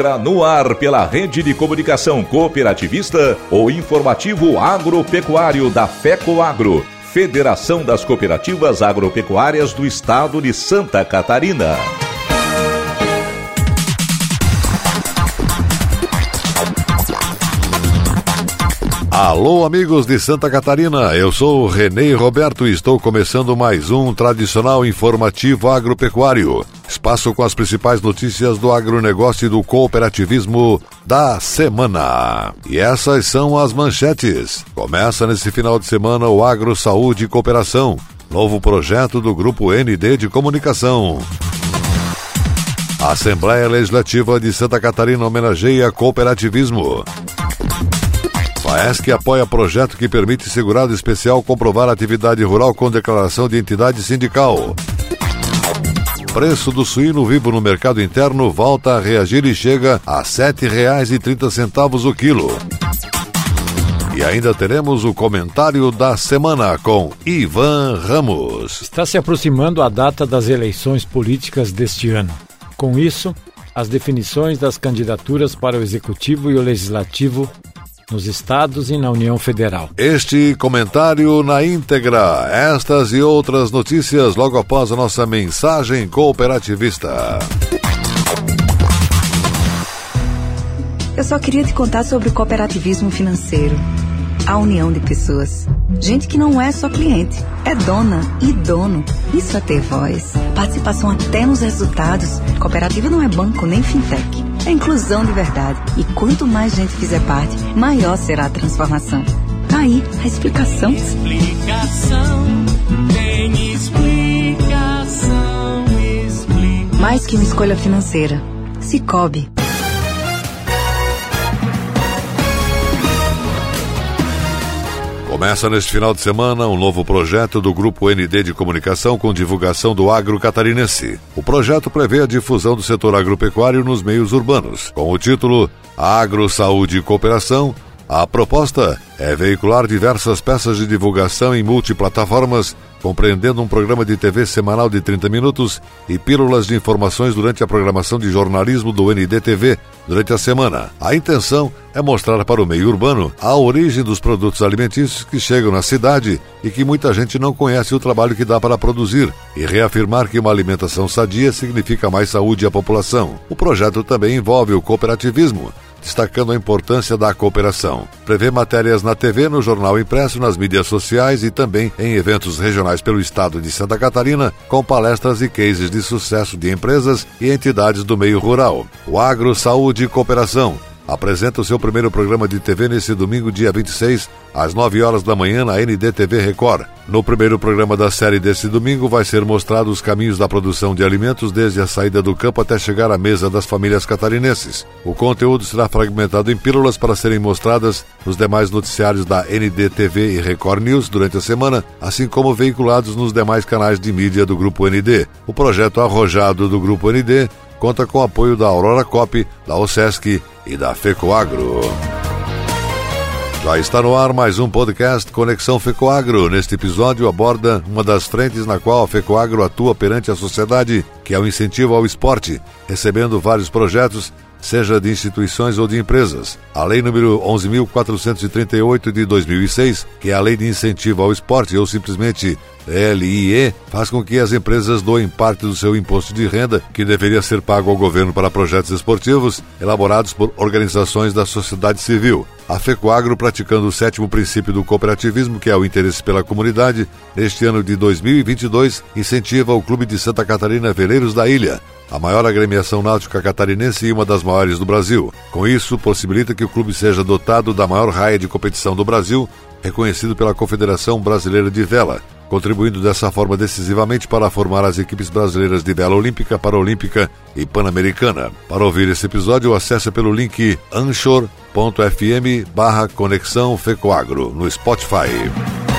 Entra no ar pela rede de comunicação cooperativista o informativo agropecuário da FECO Agro, Federação das Cooperativas Agropecuárias do Estado de Santa Catarina. Alô, amigos de Santa Catarina, eu sou o Roberto e estou começando mais um tradicional informativo agropecuário. Espaço com as principais notícias do agronegócio e do cooperativismo da semana. E essas são as manchetes. Começa nesse final de semana o Agro Saúde e Cooperação, novo projeto do Grupo ND de Comunicação. A Assembleia Legislativa de Santa Catarina homenageia cooperativismo. FAESC apoia projeto que permite segurado especial comprovar atividade rural com declaração de entidade sindical. Preço do suíno vivo no mercado interno volta a reagir e chega a R$ 7,30 o quilo. E ainda teremos o comentário da semana com Ivan Ramos. Está se aproximando a data das eleições políticas deste ano. Com isso, as definições das candidaturas para o Executivo e o Legislativo nos estados e na União Federal. Este comentário na íntegra, estas e outras notícias logo após a nossa mensagem cooperativista. Eu só queria te contar sobre o cooperativismo financeiro a união de pessoas. Gente que não é só cliente, é dona e dono. Isso é ter voz. Participação até nos resultados. Cooperativa não é banco nem fintech. É inclusão de verdade. E quanto mais gente fizer parte, maior será a transformação. Tá aí a explicação. Explicação, tem explicação, explicação. Mais que uma escolha financeira. Cicobi. Começa neste final de semana um novo projeto do Grupo ND de Comunicação com divulgação do agro catarinense. O projeto prevê a difusão do setor agropecuário nos meios urbanos, com o título Agro, Saúde e Cooperação. A proposta é veicular diversas peças de divulgação em multiplataformas compreendendo um programa de TV semanal de 30 minutos e pílulas de informações durante a programação de jornalismo do NDTV durante a semana. A intenção é mostrar para o meio urbano a origem dos produtos alimentícios que chegam na cidade e que muita gente não conhece o trabalho que dá para produzir, e reafirmar que uma alimentação sadia significa mais saúde à população. O projeto também envolve o cooperativismo, destacando a importância da cooperação. Prevê matérias na TV, no jornal impresso, nas mídias sociais e também em eventos regionais pelo estado de Santa Catarina, com palestras e cases de sucesso de empresas e entidades do meio rural. O Agro, Saúde e Cooperação apresenta o seu primeiro programa de TV nesse domingo, dia 26, às 9 horas da manhã, na NDTV Record. No primeiro programa da série desse domingo, vai ser mostrado os caminhos da produção de alimentos desde a saída do campo até chegar à mesa das famílias catarinenses. O conteúdo será fragmentado em pílulas para serem mostradas nos demais noticiários da NDTV e Record News durante a semana, assim como veiculados nos demais canais de mídia do Grupo ND. O projeto arrojado do Grupo ND conta com o apoio da Aurora Cop, da OSESC e da FECOAGRO. Já está no ar mais um podcast Conexão FECOAGRO. Neste episódio aborda uma das frentes na qual a FECOAGRO atua perante a sociedade, que é o incentivo ao esporte, recebendo vários projetos seja de instituições ou de empresas. A Lei número 11.438 de 2006, que é a Lei de Incentivo ao Esporte, ou simplesmente LIE, faz com que as empresas doem parte do seu imposto de renda, que deveria ser pago ao governo para projetos esportivos, elaborados por organizações da sociedade civil. A FECOAGRO, praticando o sétimo princípio do cooperativismo, que é o interesse pela comunidade, neste ano de 2022, incentiva o Clube de Santa Catarina Veleiros da Ilha, a maior agremiação náutica catarinense e uma das maiores do Brasil. Com isso, possibilita que o clube seja dotado da maior raia de competição do Brasil, reconhecido pela Confederação Brasileira de Vela, contribuindo dessa forma decisivamente para formar as equipes brasileiras de vela olímpica, paralímpica e pan-americana. Para ouvir esse episódio, acesse pelo link anchor.fm barra conexão Fecoagro no Spotify.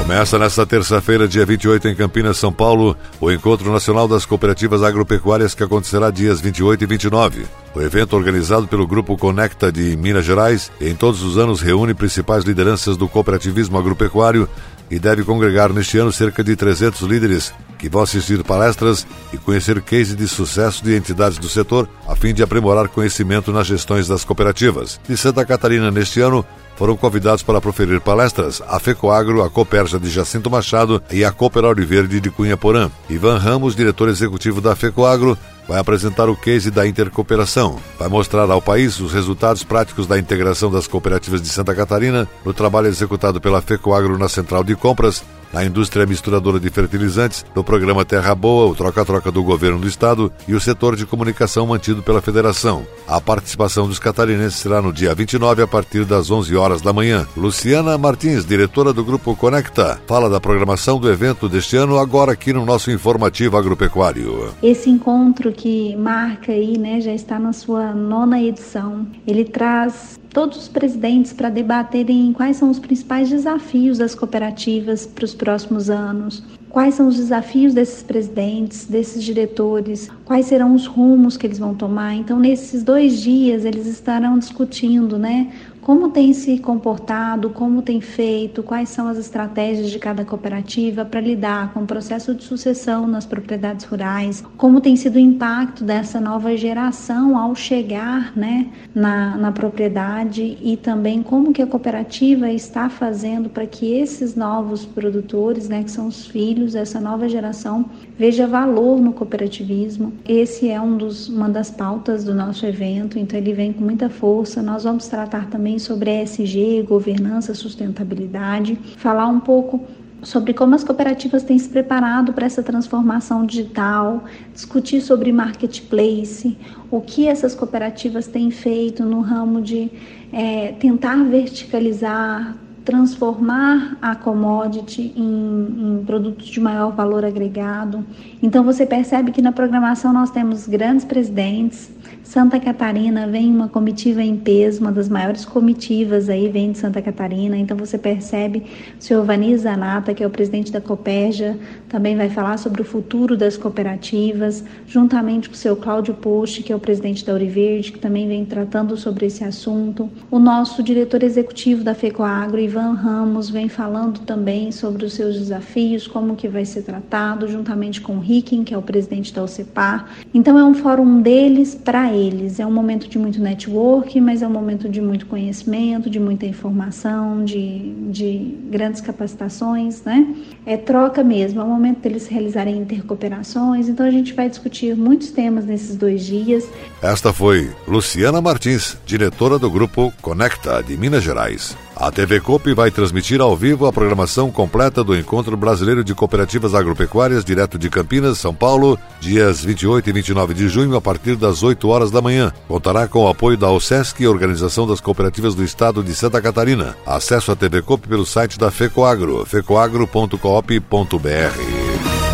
Começa nesta terça-feira, dia 28, em Campinas, São Paulo, o Encontro Nacional das Cooperativas Agropecuárias que acontecerá dias 28 e 29. O evento, organizado pelo Grupo Conecta de Minas Gerais, em todos os anos reúne principais lideranças do cooperativismo agropecuário e deve congregar neste ano cerca de 300 líderes que vão assistir palestras e conhecer cases de sucesso de entidades do setor, a fim de aprimorar conhecimento nas gestões das cooperativas. De Santa Catarina, neste ano, foram convidados para proferir palestras a FECOAGRO, a Coperja de Jacinto Machado e a Cooper Verde de Cunha Porã. Ivan Ramos, diretor executivo da FECOAGRO, vai apresentar o case da intercooperação. Vai mostrar ao país os resultados práticos da integração das cooperativas de Santa Catarina no trabalho executado pela FECOAGRO na Central de Compras na indústria misturadora de fertilizantes, no programa Terra Boa, o troca-troca do governo do estado e o setor de comunicação mantido pela federação. A participação dos catarinenses será no dia 29 a partir das 11 horas da manhã. Luciana Martins, diretora do grupo Conecta, fala da programação do evento deste ano agora aqui no nosso informativo agropecuário. Esse encontro que marca aí, né, já está na sua nona edição. Ele traz todos os presidentes para debaterem quais são os principais desafios das cooperativas para os próximos anos, quais são os desafios desses presidentes, desses diretores, quais serão os rumos que eles vão tomar. Então, nesses dois dias, eles estarão discutindo, né, como tem se comportado, como tem feito, quais são as estratégias de cada cooperativa para lidar com o processo de sucessão nas propriedades rurais, como tem sido o impacto dessa nova geração ao chegar né, na, na propriedade e também como que a cooperativa está fazendo para que esses novos produtores, né, que são os filhos dessa nova geração, veja valor no cooperativismo. Esse é um dos, uma das pautas do nosso evento, então ele vem com muita força. Nós vamos tratar também sobre ESG, governança, sustentabilidade, falar um pouco sobre como as cooperativas têm se preparado para essa transformação digital, discutir sobre marketplace, o que essas cooperativas têm feito no ramo de é, tentar verticalizar, transformar a commodity em, em, produtos de maior valor agregado. Então você percebe que na programação nós temos grandes presidentes, Santa Catarina vem uma comitiva em peso, uma das maiores comitivas aí vem de Santa Catarina. Então você percebe o senhor Vani Zanata, que é o presidente da Coperja, também vai falar sobre o futuro das cooperativas, juntamente com o seu Cláudio Post, que é o presidente da Uriverde, que também vem tratando sobre esse assunto. O nosso diretor executivo da FECOAGRO, Ivan Ramos, vem falando também sobre os seus desafios, como que vai ser tratado, juntamente com o Ricken, que é o presidente da OCEPAR. Então é um fórum deles para eles. É um momento de muito network, mas é um momento de muito conhecimento, de muita informação, de, de grandes capacitações, né? É troca mesmo, é um momento deles realizarem intercooperações. Então a gente vai discutir muitos temas nesses dois dias. Esta foi Luciana Martins, diretora do grupo Conecta de Minas Gerais. A TV Coop vai transmitir ao vivo a programação completa do Encontro Brasileiro de Cooperativas Agropecuárias, direto de Campinas, São Paulo, dias 28 e 29 de junho, a partir das 8 horas da manhã. Contará com o apoio da OSESC, Organização das Cooperativas do Estado de Santa Catarina. Acesso à TV Coop pelo site da FECOAGRO, fecoagro.coop.br.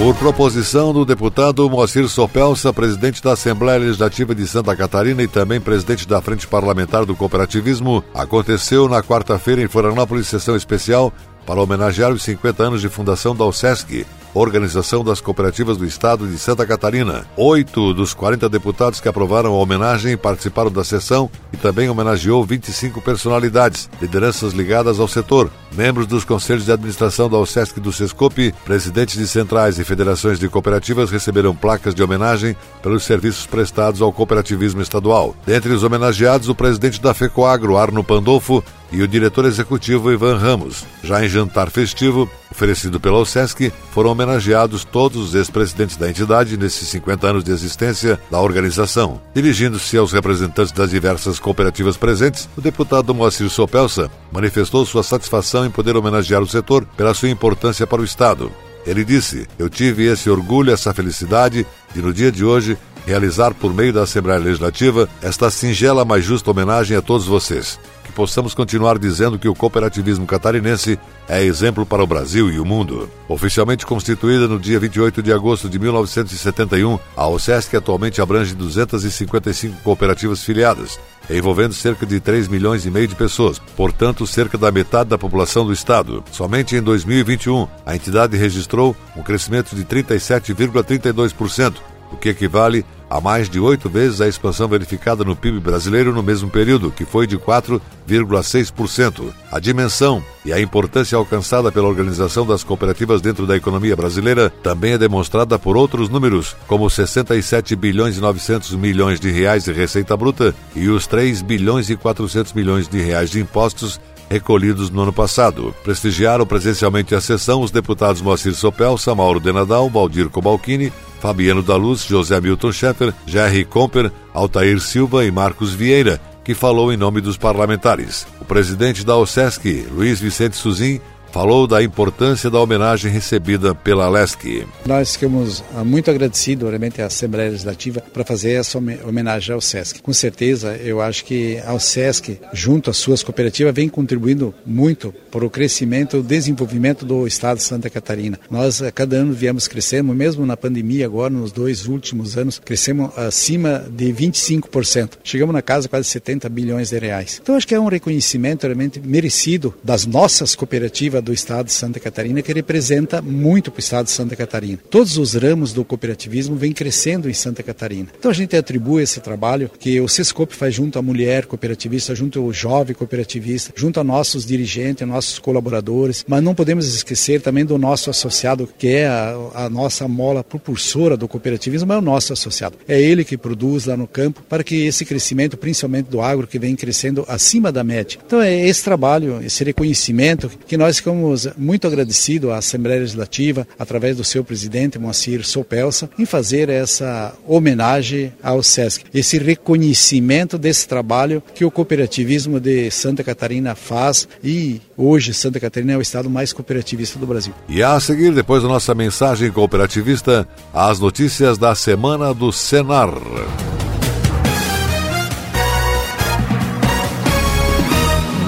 Por proposição do deputado Moacir Sopelsa, presidente da Assembleia Legislativa de Santa Catarina e também presidente da Frente Parlamentar do Cooperativismo, aconteceu na quarta-feira em Florianópolis sessão especial para homenagear os 50 anos de fundação da OSESC, Organização das Cooperativas do Estado de Santa Catarina. Oito dos 40 deputados que aprovaram a homenagem participaram da sessão e também homenageou 25 personalidades, lideranças ligadas ao setor, membros dos conselhos de administração da OSESC e do SESCOP, presidentes de centrais e federações de cooperativas receberam placas de homenagem pelos serviços prestados ao cooperativismo estadual. Dentre os homenageados, o presidente da FECOAGRO, Arno Pandolfo, e o diretor executivo Ivan Ramos. Já em jantar festivo, oferecido pela OSESC, foram homenageados todos os ex-presidentes da entidade nesses 50 anos de existência da organização. Dirigindo-se aos representantes das diversas cooperativas presentes, o deputado Moacir Sopelsa manifestou sua satisfação em poder homenagear o setor pela sua importância para o Estado. Ele disse: Eu tive esse orgulho, essa felicidade de, no dia de hoje, realizar por meio da Assembleia Legislativa esta singela, mas justa homenagem a todos vocês possamos continuar dizendo que o cooperativismo catarinense é exemplo para o Brasil e o mundo. Oficialmente constituída no dia 28 de agosto de 1971, a OSESC atualmente abrange 255 cooperativas filiadas, envolvendo cerca de 3 milhões e meio de pessoas, portanto, cerca da metade da população do estado. Somente em 2021, a entidade registrou um crescimento de 37,32%, o que equivale a mais de oito vezes a expansão verificada no PIB brasileiro no mesmo período, que foi de 4,6%. A dimensão e a importância alcançada pela organização das cooperativas dentro da economia brasileira também é demonstrada por outros números, como 67 bilhões e 900 milhões de reais de receita bruta e os 3 bilhões e 400 milhões de reais de impostos recolhidos no ano passado. Prestigiaram presencialmente a sessão os deputados Moacir Sopel, Samauro Denadal, Valdir Cobalcini, Fabiano da Luz, José Milton Schaeffer, Jerry Comper, Altair Silva e Marcos Vieira, que falou em nome dos parlamentares. O presidente da OSESC, Luiz Vicente Suzin, falou da importância da homenagem recebida pela LESC. Nós ficamos ah, muito agradecidos realmente à Assembleia Legislativa para fazer essa homenagem ao SESC. Com certeza, eu acho que a SESC, junto às suas cooperativas, vem contribuindo muito para o crescimento e o desenvolvimento do Estado de Santa Catarina. Nós, a cada ano, viemos crescendo, mesmo na pandemia, agora, nos dois últimos anos, crescemos acima de 25%. Chegamos na casa quase 70 bilhões de reais. Então, acho que é um reconhecimento realmente merecido das nossas cooperativas do Estado de Santa Catarina, que representa muito para o Estado de Santa Catarina. Todos os ramos do cooperativismo vêm crescendo em Santa Catarina. Então a gente atribui esse trabalho que o Sescope faz junto à mulher cooperativista, junto ao jovem cooperativista, junto a nossos dirigentes, nossos colaboradores, mas não podemos esquecer também do nosso associado, que é a, a nossa mola propulsora do cooperativismo, é o nosso associado. É ele que produz lá no campo para que esse crescimento, principalmente do agro, que vem crescendo acima da média. Então é esse trabalho, esse reconhecimento que nós ficamos muito agradecidos à Assembleia Legislativa, através do seu presidente, Moacir Sopelsa, em fazer essa homenagem ao SESC, esse reconhecimento desse trabalho que o cooperativismo de Santa Catarina faz e hoje Santa Catarina é o estado mais cooperativista do Brasil. E a seguir, depois da nossa mensagem cooperativista, as notícias da semana do Senar.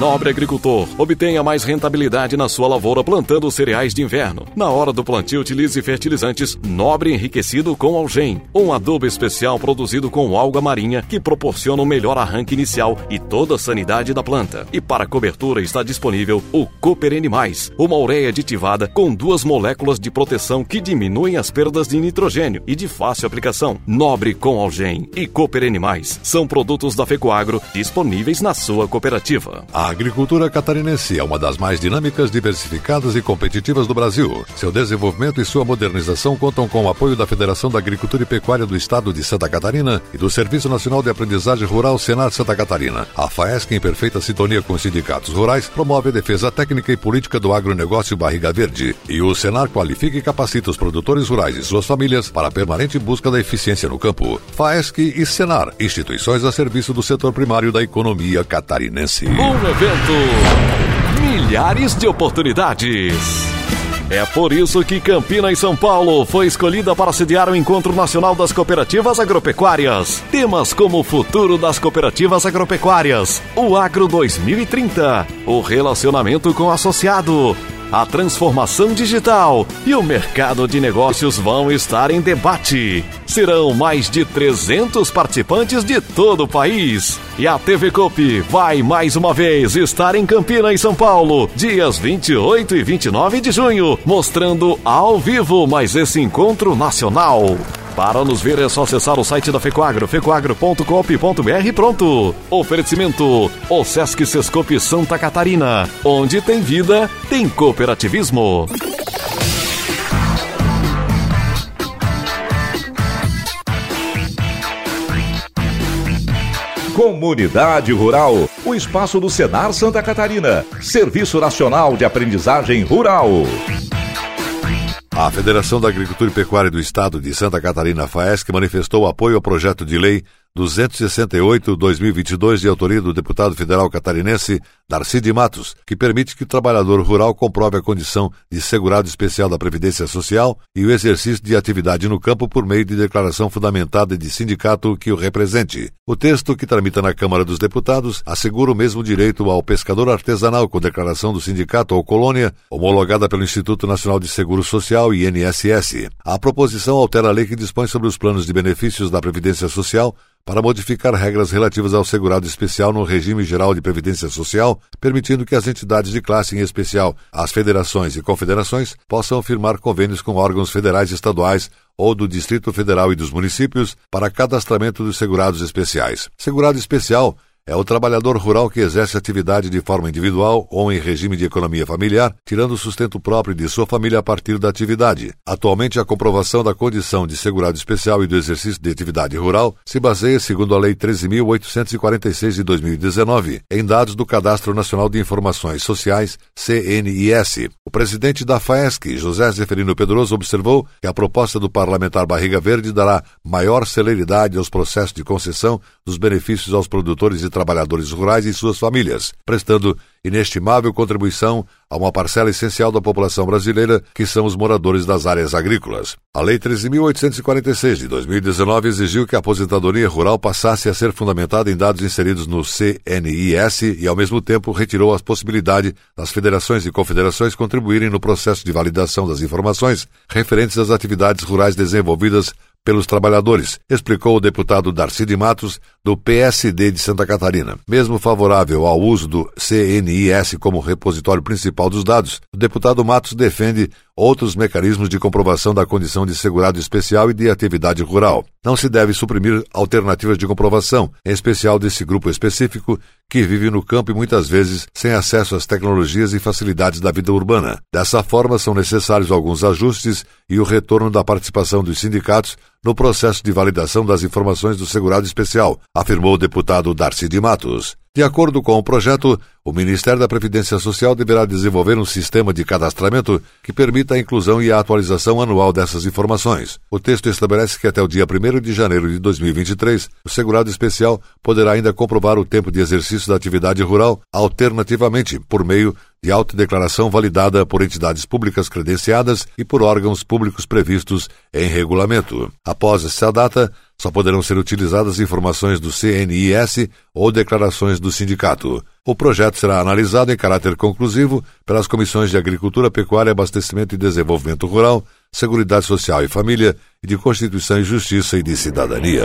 Nobre agricultor, obtenha mais rentabilidade na sua lavoura plantando cereais de inverno. Na hora do plantio, utilize fertilizantes Nobre enriquecido com algem, um adubo especial produzido com alga marinha que proporciona o um melhor arranque inicial e toda a sanidade da planta. E para cobertura está disponível o Cooper N+, uma ureia aditivada com duas moléculas de proteção que diminuem as perdas de nitrogênio e de fácil aplicação. Nobre com algem e Cooper N+, são produtos da Fecoagro disponíveis na sua cooperativa. A agricultura catarinense é uma das mais dinâmicas, diversificadas e competitivas do Brasil. Seu desenvolvimento e sua modernização contam com o apoio da Federação da Agricultura e Pecuária do Estado de Santa Catarina e do Serviço Nacional de Aprendizagem Rural Senar Santa Catarina. A FAESC, em perfeita sintonia com os sindicatos rurais, promove a defesa técnica e política do agronegócio Barriga Verde. E o Senar qualifica e capacita os produtores rurais e suas famílias para a permanente busca da eficiência no campo. FAESC e Senar, instituições a serviço do setor primário da economia catarinense Milhares de Oportunidades. É por isso que Campina e São Paulo foi escolhida para sediar o Encontro Nacional das Cooperativas Agropecuárias. Temas como o futuro das cooperativas agropecuárias, o Agro 2030, o relacionamento com o associado, a transformação digital e o mercado de negócios vão estar em debate. Serão mais de 300 participantes de todo o país. E a TV Coop vai mais uma vez estar em Campinas, São Paulo, dias 28 e 29 de junho, mostrando ao vivo mais esse encontro nacional. Para nos ver é só acessar o site da Fecoagro, fecoagro.coop.br pronto. Oferecimento, o Sesc Sescope Santa Catarina. Onde tem vida, tem cooperativismo. Comunidade Rural, o espaço do Senar Santa Catarina, Serviço Nacional de Aprendizagem Rural. A Federação da Agricultura e Pecuária do Estado de Santa Catarina, FAESC, manifestou apoio ao projeto de lei 268-2022, de autoria do deputado federal catarinense Darcy de Matos, que permite que o trabalhador rural comprove a condição de segurado especial da Previdência Social e o exercício de atividade no campo por meio de declaração fundamentada de sindicato que o represente. O texto, que tramita na Câmara dos Deputados, assegura o mesmo direito ao pescador artesanal com declaração do sindicato ou colônia, homologada pelo Instituto Nacional de Seguro Social INSS. A proposição altera a lei que dispõe sobre os planos de benefícios da Previdência Social para modificar regras relativas ao segurado especial no regime geral de previdência social, permitindo que as entidades de classe, em especial as federações e confederações, possam firmar convênios com órgãos federais e estaduais ou do Distrito Federal e dos municípios para cadastramento dos segurados especiais. Segurado especial é o trabalhador rural que exerce atividade de forma individual ou em regime de economia familiar, tirando o sustento próprio de sua família a partir da atividade. Atualmente, a comprovação da condição de segurado especial e do exercício de atividade rural se baseia, segundo a Lei 13.846 de 2019, em dados do Cadastro Nacional de Informações Sociais, CNIS. O presidente da FAESC, José Zeferino Pedroso, observou que a proposta do parlamentar Barriga Verde dará maior celeridade aos processos de concessão dos benefícios aos produtores e trabalhadores rurais e suas famílias, prestando inestimável contribuição a uma parcela essencial da população brasileira, que são os moradores das áreas agrícolas. A Lei 13.846 de 2019 exigiu que a aposentadoria rural passasse a ser fundamentada em dados inseridos no CNIS e, ao mesmo tempo, retirou a possibilidade das federações e confederações contribuírem no processo de validação das informações referentes às atividades rurais desenvolvidas pelos trabalhadores, explicou o deputado Darcy de Matos, do PSD de Santa Catarina. Mesmo favorável ao uso do CNIS como repositório principal dos dados, o deputado Matos defende outros mecanismos de comprovação da condição de segurado especial e de atividade rural. Não se deve suprimir alternativas de comprovação, em especial desse grupo específico que vive no campo e muitas vezes sem acesso às tecnologias e facilidades da vida urbana. Dessa forma, são necessários alguns ajustes e o retorno da participação dos sindicatos no processo de validação das informações do segurado especial, afirmou o deputado Darcy de Matos. De acordo com o projeto, o Ministério da Previdência Social deverá desenvolver um sistema de cadastramento que permita a inclusão e a atualização anual dessas informações. O texto estabelece que até o dia 1 de janeiro de 2023, o segurado especial poderá ainda comprovar o tempo de exercício da atividade rural alternativamente por meio de autodeclaração validada por entidades públicas credenciadas e por órgãos públicos previstos em regulamento. Após essa data, só poderão ser utilizadas informações do CNIS ou declarações do sindicato. O projeto será analisado em caráter conclusivo pelas comissões de Agricultura, Pecuária, Abastecimento e Desenvolvimento Rural, Seguridade Social e Família e de Constituição e Justiça e de Cidadania.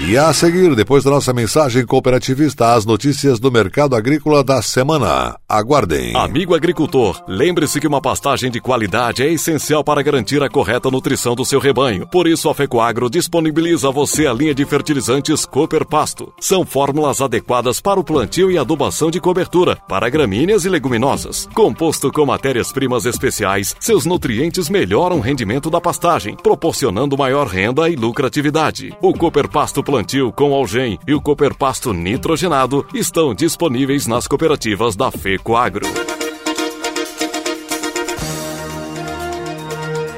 E a seguir, depois da nossa mensagem cooperativista, as notícias do mercado agrícola da semana. Aguardem. Amigo agricultor, lembre-se que uma pastagem de qualidade é essencial para garantir a correta nutrição do seu rebanho. Por isso, a Fecoagro disponibiliza a você a linha de fertilizantes Cooper Pasto. São fórmulas adequadas para o plantio e adubação de cobertura, para gramíneas e leguminosas. Composto com matérias-primas especiais, seus nutrientes melhoram o rendimento da pastagem, proporcionando maior renda e lucratividade. O Cooper Pasto plantio com algem e o Cooper Pasto nitrogenado estão disponíveis nas cooperativas da FECO Agro.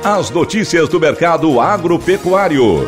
As notícias do mercado agropecuário.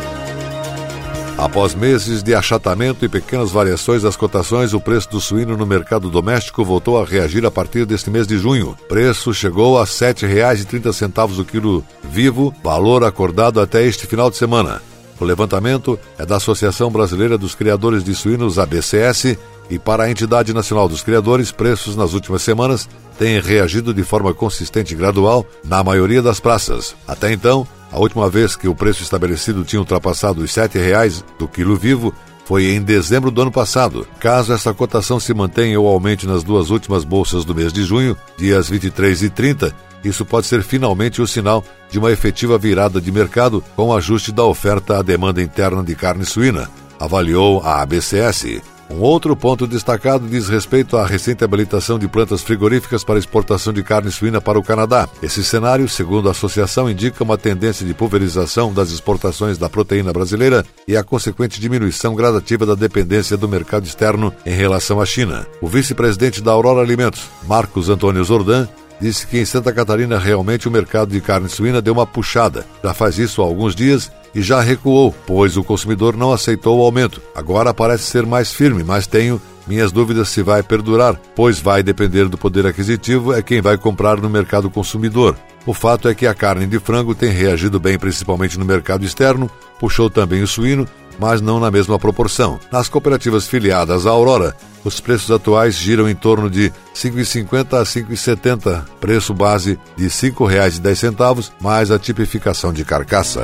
Após meses de achatamento e pequenas variações das cotações, o preço do suíno no mercado doméstico voltou a reagir a partir deste mês de junho. O preço chegou a R$ 7,30 o quilo vivo, valor acordado até este final de semana. O levantamento é da Associação Brasileira dos Criadores de Suínos, ABCS, e para a Entidade Nacional dos Criadores, preços nas últimas semanas têm reagido de forma consistente e gradual na maioria das praças. Até então, a última vez que o preço estabelecido tinha ultrapassado os R$ 7,00 do quilo vivo foi em dezembro do ano passado. Caso essa cotação se mantenha ou aumente nas duas últimas bolsas do mês de junho, dias 23 e 30, isso pode ser finalmente o sinal de uma efetiva virada de mercado com o ajuste da oferta à demanda interna de carne suína, avaliou a ABCS. Um outro ponto destacado diz respeito à recente habilitação de plantas frigoríficas para exportação de carne suína para o Canadá. Esse cenário, segundo a associação, indica uma tendência de pulverização das exportações da proteína brasileira e a consequente diminuição gradativa da dependência do mercado externo em relação à China. O vice-presidente da Aurora Alimentos, Marcos Antônio Zordan, disse que em Santa Catarina realmente o mercado de carne suína deu uma puxada. Já faz isso há alguns dias e já recuou, pois o consumidor não aceitou o aumento. Agora parece ser mais firme, mas tenho minhas dúvidas se vai perdurar, pois vai depender do poder aquisitivo é quem vai comprar no mercado consumidor. O fato é que a carne de frango tem reagido bem principalmente no mercado externo, puxou também o suíno, mas não na mesma proporção. Nas cooperativas filiadas à Aurora, os preços atuais giram em torno de R$ 5,50 a R$ 5,70, preço base de R$ 5,10 mais a tipificação de carcaça.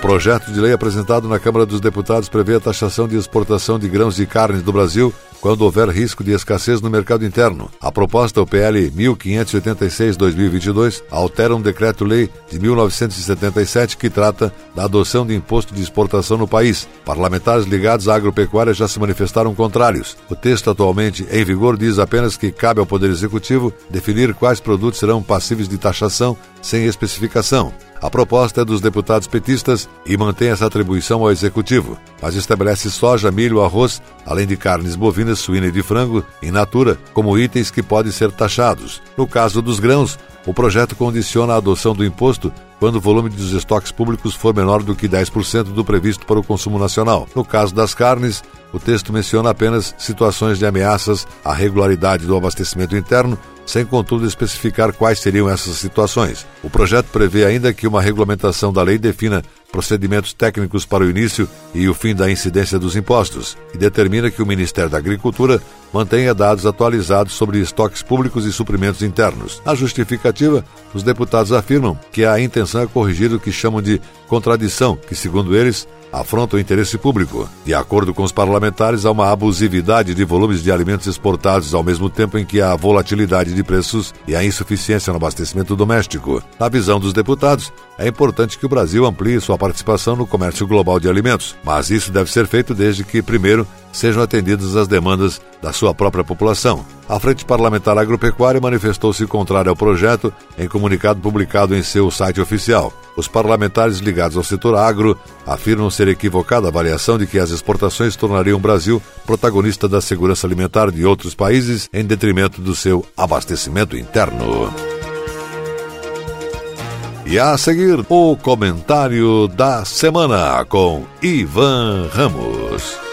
Projeto de lei apresentado na Câmara dos Deputados prevê a taxação de exportação de grãos de carne do Brasil quando houver risco de escassez no mercado interno. A proposta, o PL 1586-2022, altera um decreto-lei de 1977 que trata da adoção de imposto de exportação no país. Parlamentares ligados à agropecuária já se manifestaram contrários. O texto atualmente em vigor diz apenas que cabe ao Poder Executivo definir quais produtos serão passíveis de taxação sem especificação. A proposta é dos deputados petistas e mantém essa atribuição ao Executivo, mas estabelece soja, milho, arroz, além de carnes bovinas, suína e de frango, in natura, como itens que podem ser taxados. No caso dos grãos, o projeto condiciona a adoção do imposto quando o volume dos estoques públicos for menor do que 10% do previsto para o consumo nacional. No caso das carnes, o texto menciona apenas situações de ameaças à regularidade do abastecimento interno sem contudo especificar quais seriam essas situações. O projeto prevê ainda que uma regulamentação da lei defina procedimentos técnicos para o início e o fim da incidência dos impostos e determina que o Ministério da Agricultura mantenha dados atualizados sobre estoques públicos e suprimentos internos. Na justificativa, os deputados afirmam que a intenção é corrigir o que chamam de contradição, que, segundo eles, afronta o interesse público. De acordo com os parlamentares, há uma abusividade de volumes de alimentos exportados ao mesmo tempo em que há volatilidade de preços e a insuficiência no abastecimento doméstico. Na visão dos deputados, é importante que o Brasil amplie sua participação no comércio global de alimentos, mas isso deve ser feito desde que, primeiro, sejam atendidas as demandas da sua própria população. A Frente Parlamentar Agropecuária manifestou-se contrária ao projeto em comunicado publicado em seu site oficial. Os parlamentares ligados ao setor agro afirmam ser equivocada a avaliação de que as exportações tornariam o Brasil protagonista da segurança alimentar de outros países em detrimento do seu abastecimento interno. E a seguir, o comentário da semana com Ivan Ramos.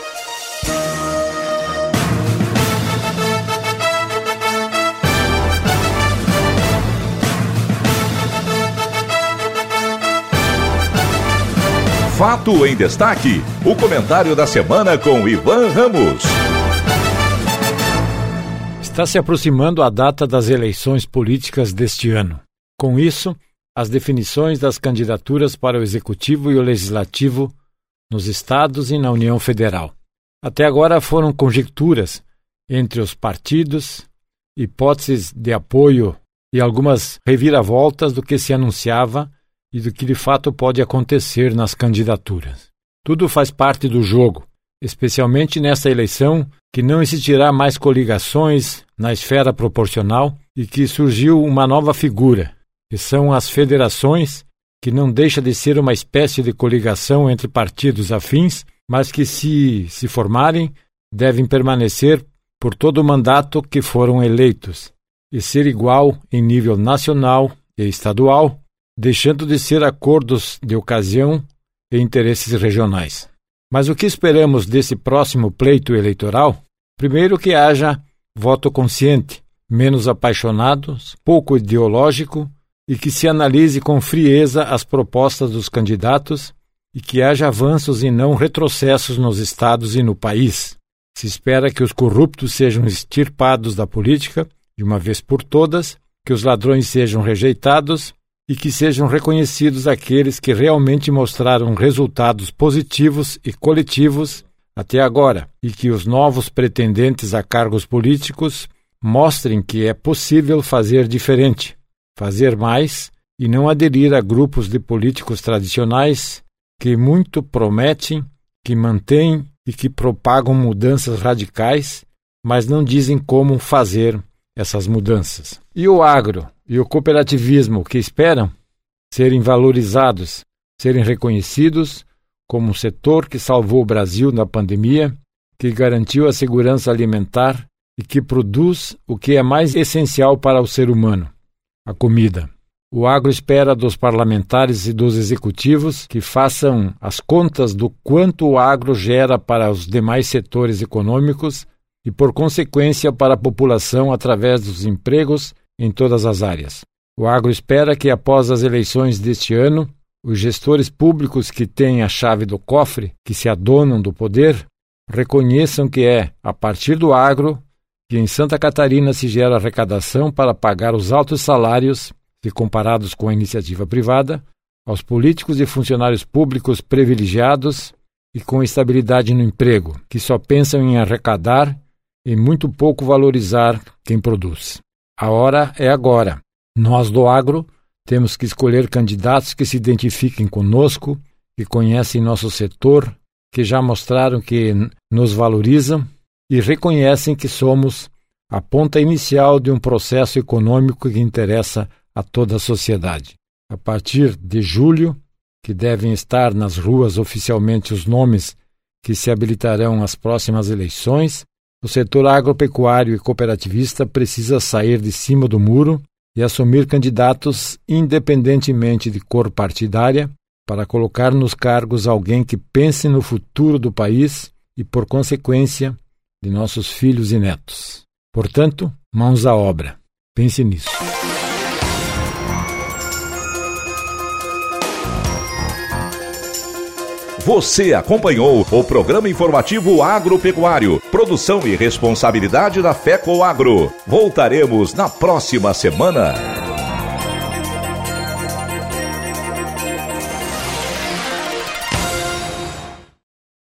Fato em Destaque. O comentário da semana com Ivan Ramos. Está se aproximando a data das eleições políticas deste ano. Com isso, as definições das candidaturas para o Executivo e o Legislativo nos estados e na União Federal. Até agora foram conjecturas entre os partidos, hipóteses de apoio e algumas reviravoltas do que se anunciava e do que de fato pode acontecer nas candidaturas. Tudo faz parte do jogo, especialmente nesta eleição que não existirá mais coligações na esfera proporcional e que surgiu uma nova figura, que são as federações, que não deixa de ser uma espécie de coligação entre partidos afins, mas que, se se formarem, devem permanecer por todo o mandato que foram eleitos e ser igual em nível nacional e estadual deixando de ser acordos de ocasião e interesses regionais. Mas o que esperamos desse próximo pleito eleitoral? Primeiro, que haja voto consciente, menos apaixonados, pouco ideológico e que se analise com frieza as propostas dos candidatos e que haja avanços e não retrocessos nos estados e no país. Se espera que os corruptos sejam extirpados da política, de uma vez por todas, que os ladrões sejam rejeitados e que sejam reconhecidos aqueles que realmente mostraram resultados positivos e coletivos até agora, e que os novos pretendentes a cargos políticos mostrem que é possível fazer diferente, fazer mais e não aderir a grupos de políticos tradicionais que muito prometem, que mantêm e que propagam mudanças radicais, mas não dizem como fazer essas mudanças. E o agro e o cooperativismo que esperam serem valorizados, serem reconhecidos como um setor que salvou o Brasil na pandemia, que garantiu a segurança alimentar e que produz o que é mais essencial para o ser humano: a comida. O agro espera dos parlamentares e dos executivos que façam as contas do quanto o agro gera para os demais setores econômicos e, por consequência, para a população através dos empregos em todas as áreas. O agro espera que, após as eleições deste ano, os gestores públicos que têm a chave do cofre, que se adonam do poder, reconheçam que é, a partir do agro, que em Santa Catarina se gera arrecadação para pagar os altos salários se comparados com a iniciativa privada, aos políticos e funcionários públicos privilegiados e com estabilidade no emprego, que só pensam em arrecadar e muito pouco valorizar quem produz. A hora é agora. Nós do agro temos que escolher candidatos que se identifiquem conosco, que conhecem nosso setor, que já mostraram que nos valorizam e reconhecem que somos a ponta inicial de um processo econômico que interessa a toda a sociedade. A partir de julho, que devem estar nas ruas oficialmente os nomes que se habilitarão às próximas eleições, o setor agropecuário e cooperativista precisa sair de cima do muro e assumir candidatos independentemente de cor partidária para colocar nos cargos alguém que pense no futuro do país e, por consequência, de nossos filhos e netos. Portanto, mãos à obra. Pense nisso. Você acompanhou o programa informativo agropecuário, produção e responsabilidade da FECO Agro. Voltaremos na próxima semana.